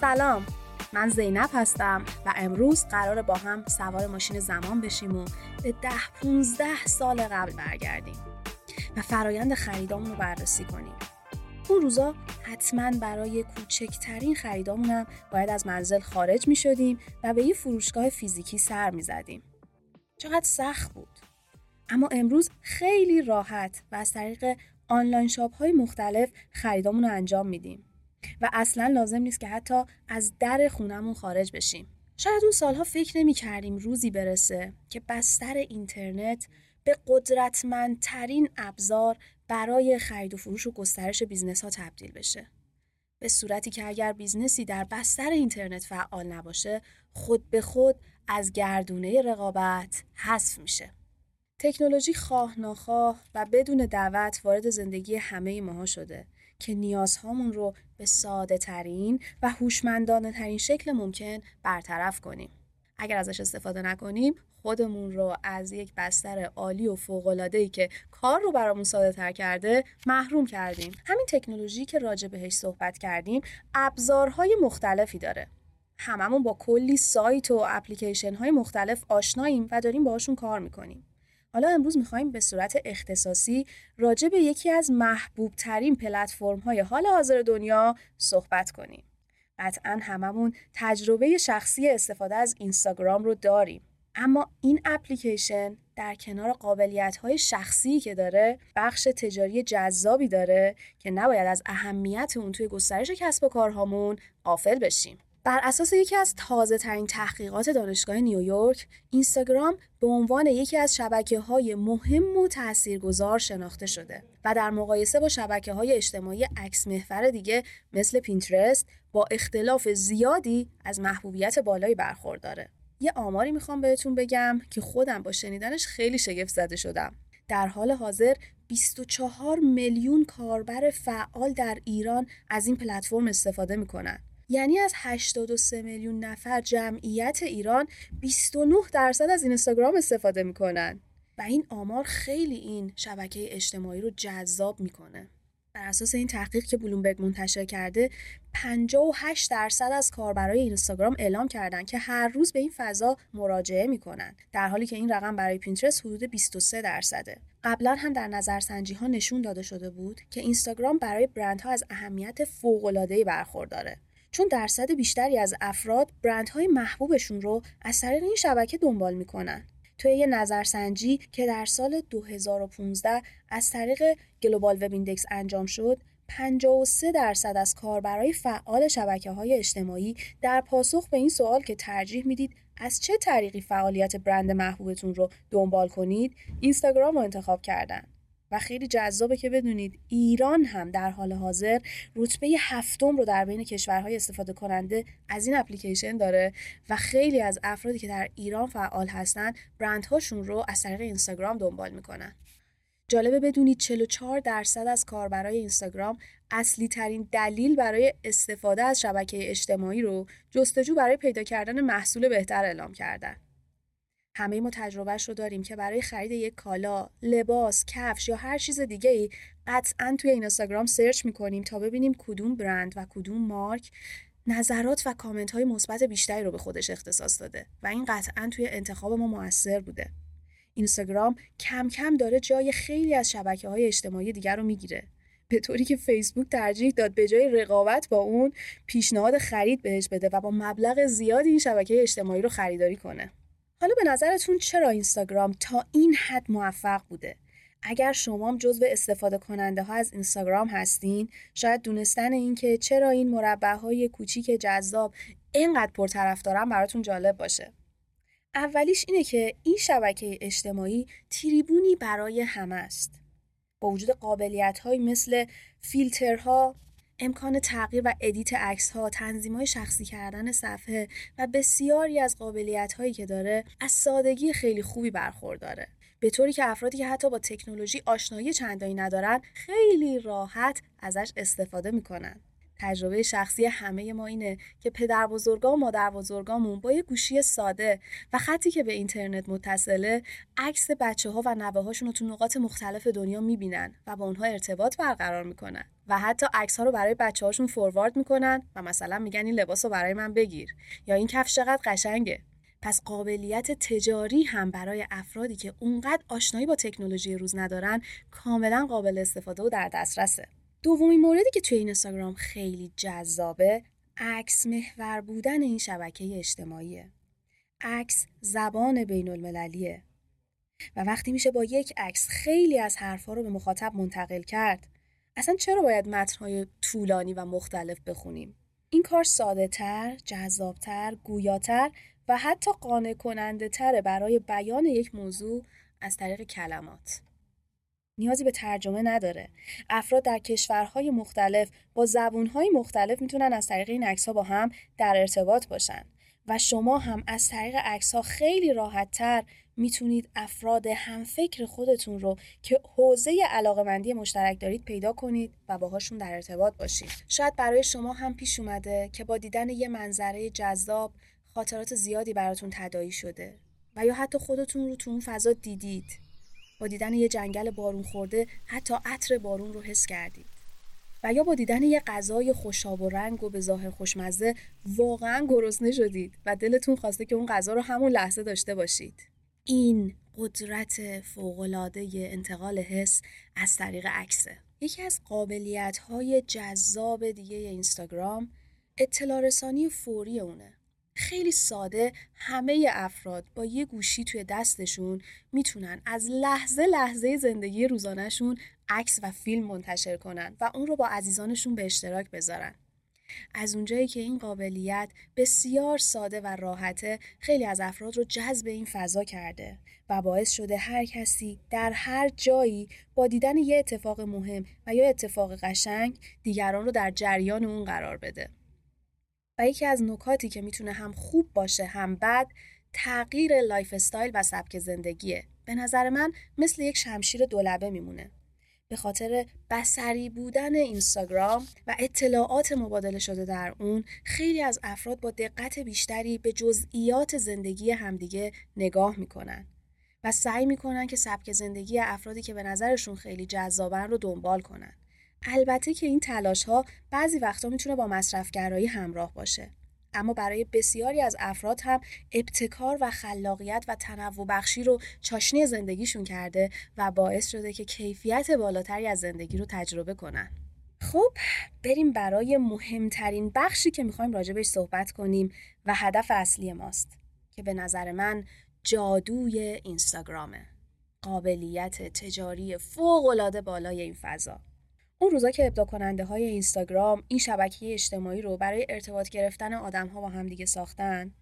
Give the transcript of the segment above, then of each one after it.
سلام من زینب هستم و امروز قرار با هم سوار ماشین زمان بشیم و به ده 15 سال قبل برگردیم و فرایند خریدامون رو بررسی کنیم اون روزا حتما برای کوچکترین خریدامون هم باید از منزل خارج می شدیم و به یه فروشگاه فیزیکی سر می زدیم. چقدر سخت بود. اما امروز خیلی راحت و از طریق آنلاین شاپ های مختلف خریدامون رو انجام میدیم. و اصلا لازم نیست که حتی از در خونمون خارج بشیم شاید اون سالها فکر نمی کردیم روزی برسه که بستر اینترنت به قدرتمندترین ابزار برای خرید و فروش و گسترش business ها تبدیل بشه. به صورتی که اگر business ی در بستر اینترنت فعال نباشه خود به خود از گردونه رقابت حذف میشه. تکنولوژی خواه ناخواه و بدون دعوت وارد زندگی همه ماها شده که نیازهامون رو به ساده ترین و هوشمندانه ترین شکل ممکن برطرف کنیم. اگر ازش استفاده نکنیم خودمون رو از یک بستر عالی و ای که کار رو برامون ساده تر کرده محروم کردیم. همین تکنولوژی که راجع بهش صحبت کردیم ابزارهای مختلفی داره. هممون با کلی سایت و اپلیکیشن های مختلف آشناییم و داریم باهاشون کار می‌کنیم. حالا امروز می‌خوایم به صورت اختصاصی راجع به یکی از محبوب ترین پلتفرم های حال حاضر دنیا صحبت کنیم. قطعا هممون تجربه شخصی استفاده از اینستاگرام رو داریم. اما این اپلیکیشن در کنار قابلیت های شخصی که داره بخش تجاری جذابی داره که نباید از اهمیت اون توی گسترش کسب و کارهامون غافل بشیم. بر اساس یکی از تازه ترین تحقیقات دانشگاه نیویورک، اینستاگرام به عنوان یکی از شبکه های مهم و تاثیرگذار شناخته شده و در مقایسه با شبکه های اجتماعی عکس محور دیگه مثل پینترست با اختلاف زیادی از محبوبیت بالایی برخورداره. یه آماری می‌خوام بهتون بگم که خودم با شنیدنش خیلی شگفت زده شدم. در حال حاضر 24 میلیون کاربر فعال در ایران از این پلتفرم استفاده می‌کنن. یعنی از 83 میلیون نفر جمعیت ایران 29 درصد از اینستاگرام استفاده می‌کنن. و این آمار خیلی این شبکه اجتماعی رو جذاب می‌کنه. بر اساس این تحقیق که بلومبرگ منتشر کرده 58 درصد از کاربرای اینستاگرام اعلام کردن که هر روز به این فضا مراجعه می‌کنن. در حالی که این رقم برای پینترست حدود 23 درصده. قبلا هم در نظرسنجی ها نشون داده شده بود که اینستاگرام برای برندها از اهمیت فوق العاده برخورداره. چون درصد بیشتری از افراد برندهای محبوبشون رو از طریق این شبکه دنبال می‌کنن. توی یه نظرسنجی که در سال 2015 از طریق Global Web Index انجام شد 53 درصد از کاربرای فعال شبکه های اجتماعی در پاسخ به این سوال که ترجیح می‌دید از چه طریقی فعالیت برند محبوبتون رو دنبال کنید اینستاگرام رو انتخاب کردن. و خیلی جذابه که بدونید ایران هم در حال حاضر رتبه هفتم رو در بین کشورهای استفاده کننده از این اپلیکیشن داره و خیلی از افرادی که در ایران فعال هستن برندهاشون رو از طریق اینستاگرام دنبال می‌کنن جالبه بدونید 44 درصد از کاربرای اینستاگرام اصلی ترین دلیل برای استفاده از شبکه اجتماعی رو جستجو برای پیدا کردن محصول بهتر اعلام کردن. همه ما تجربهش رو داریم که برای خرید یک کالا، لباس، کفش یا هر چیز دیگه ای قطعا توی اینستاگرام سرچ می‌کنیم تا ببینیم کدوم برند و کدوم مارک نظرات و کامنت های مثبت بیشتری رو به خودش اختصاص داده و این قطعا توی انتخاب ما موثر بوده. اینستاگرام کم کم داره جای خیلی از شبکه های اجتماعی دیگر رو می‌گیره. به طوری که فیسبوک ترجیح داد به جای رقابت با اون پیشنهاد خرید بهش بده و با مبلغ زیادی این شبکه اجتماعی رو خریداری کنه. حالا به نظرتون چرا اینستاگرام تا این حد موفق بوده؟ اگر شما هم جزو استفاده کننده ها از اینستاگرام هستین شاید دونستن اینکه چرا این مربع های کوچیک جذاب اینقدر پرطرفدارن براتون جالب باشه اولیش اینه که این شبکه اجتماعی تریبونی برای همه است با وجود قابلیت های مثل فیلترها امکان تغییر و ادیت عکس ها، تنظیم های شخصی کردن صفحه و بسیاری از قابلیت هایی که داره از سادگی خیلی خوبی برخورداره. به طوری که افرادی که حتی با تکنولوژی آشنایی چندانی ندارن خیلی راحت ازش استفاده می‌کنن. تجربه شخصی همه ما اینه که پدر بزرگا و مادر بزرگامون با یه گوشی ساده و خطی که به اینترنت متصله عکس بچه ها و نوه هاشون رو تو نقاط مختلف دنیا می‌بینن و با اونها ارتباط برقرار می‌کنن. و حتی عکس ها رو برای بچه هاشون فوروارد می‌کنن و مثلا میگن این لباس رو برای من بگیر. یا این کفش چقدر قشنگه. پس قابلیت تجاری هم برای افرادی که اونقدر آشنایی با تکنولوژی روز ندارن کاملا قابل استفاده و در دسترسه. دومین موردی که توی اینستاگرام خیلی جذابه عکس محور بودن این شبکه اجتماعیه. عکس زبان بین المللیه و وقتی میشه با یک عکس خیلی از حرفها رو به مخاطب منتقل کرد اصلا چرا باید متنهای طولانی و مختلف بخونیم این کار ساده تر، جذابتر، گویاتر و حتی قانع کننده تره برای بیان یک موضوع از طریق کلمات. نیازی به ترجمه نداره. افراد در کشورهای مختلف با زبونهای مختلف می‌تونن از طریق این عکس با هم در ارتباط باشن و شما هم از طریق عکس ها خیلی راحت تر می‌تونید افراد همفکر خودتون رو که حوزه علاقمندی مشترک دارید پیدا کنید و باهاشون در ارتباط باشید. شاید برای شما هم پیش اومده که با دیدن یه منظره جذاب خاطرات زیادی براتون تدایی شده و یا حتی خودتون رو تو اون فضا دیدید با دیدن یه جنگل بارون خورده حتی عطر بارون رو حس کردید و یا با دیدن یه غذای خوشاب و رنگ و به ظاهر خوشمزه واقعا گرسنه شدید و دلتون خواسته که اون غذا رو همون لحظه داشته باشید. این قدرت فوقالعاده انتقال حس از طریق عکسه. یکی از قابلیت های جذاب دیگه اینستاگرام اطلاع رسانی فوری اونه. خیلی ساده همه افراد با یه گوشی توی دستشون می‌تونن از لحظه لحظه زندگی روزانهشون عکس و فیلم منتشر کنن و اون رو با عزیزانشون به اشتراک بذارن. از اونجایی که این قابلیت بسیار ساده و راحته خیلی از افراد رو جذب این فضا کرده و باعث شده هر کسی در هر جایی با دیدن یه اتفاق مهم و یا اتفاق قشنگ دیگران رو در جریان اون قرار بده. و یکی از نکاتی که می‌تونه هم خوب باشه هم بد تغییر lifestyle و سبک زندگیه. به نظر من مثل یک شمشیر دولبه میمونه. به خاطر بصری بودن اینستاگرام و اطلاعات مبادله شده در اون خیلی از افراد با دقت بیشتری به جزئیات زندگی همدیگه نگاه می‌کنن و سعی می‌کنن که سبک زندگی افرادی که به نظرشون خیلی جذابن رو دنبال کنن. البته که این تلاش ها بعضی وقتا می‌تونه با مصرفگرایی همراه باشه اما برای بسیاری از افراد هم ابتکار و خلاقیت و تنوع بخشی رو چاشنی زندگیشون کرده و باعث شده که کیفیت بالاتری از زندگی رو تجربه کنن. خب بریم برای مهمترین بخشی که می‌خوایم راجبش صحبت کنیم و هدف اصلی ماست که به نظر من جادوی اینستاگرامه. قابلیت تجاری فوق بالای این فضا. اون روزا که ابدا کننده های اینستاگرام این شبکه اجتماعی رو برای ارتباط گرفتن آدم ها با هم دیگه ساختن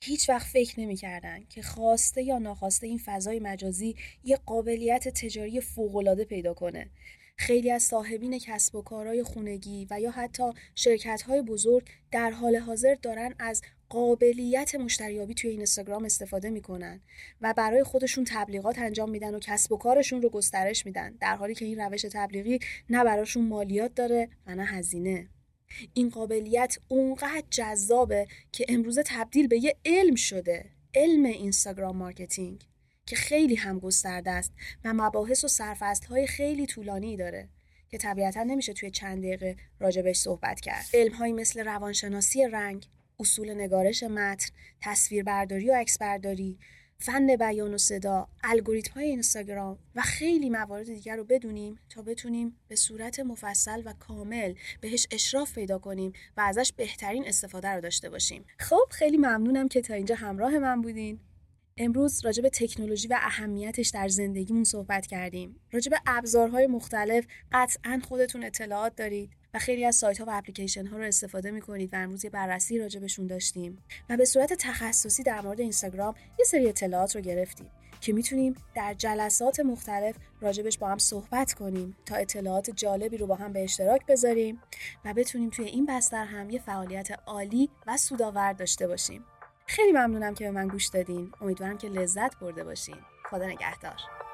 هیچ وقت فکر نمی‌کردن که خواسته یا ناخواسته این فضای مجازی یه قابلیت تجاری فوقالعاده پیدا کنه. خیلی از صاحبین کسب و کارهای خونگی و یا حتی شرکت های بزرگ در حال حاضر دارن از قابلیت مشتریابی توی اینستاگرام استفاده می‌کنن و برای خودشون تبلیغات انجام میدن و کسب و کارشون رو گسترش میدن در حالی که این روش تبلیغی نه براشون مالیات داره و نه هزینه. این قابلیت اونقدر جذابه که امروزه تبدیل به یه علم شده علم اینستاگرام marketing که خیلی هم گسترده است و مباحث و سرفصل های خیلی طولانی داره که طبیعتا نمیشه توی چند دقیقه راجبش صحبت کرد. علمی مثل روانشناسی رنگ اصول نگارش متن، تصویربرداری و عکسبرداری، فن بیان و صدا، الگوریتم های اینستاگرام و خیلی موارد دیگر رو بدونیم تا بتونیم به صورت مفصل و کامل بهش اشراف پیدا کنیم و ازش بهترین استفاده رو داشته باشیم. خب خیلی ممنونم که تا اینجا همراه من بودین. امروز راجع به تکنولوژی و اهمیتش در زندگیمون صحبت کردیم. راجع به ابزارهای مختلف قطعا خودتون اطلاعات دارید. و خیلی از سایت ها و اپلیکیشن ها رو استفاده می کنید و امروز یه بررسی راجبشون داشتیم. و به صورت تخصصی در مورد اینستاگرام یه سری اطلاعات رو گرفتیم که می‌تونیم در جلسات مختلف راجبش با هم صحبت کنیم تا اطلاعات جالبی رو با هم به اشتراک بذاریم و بتونیم توی این بستر هم یه فعالیت عالی و سودآور داشته باشیم. خیلی ممنونم که به من گوش دادین. امیدوارم که لذت برده باشین. خدا نگهدار.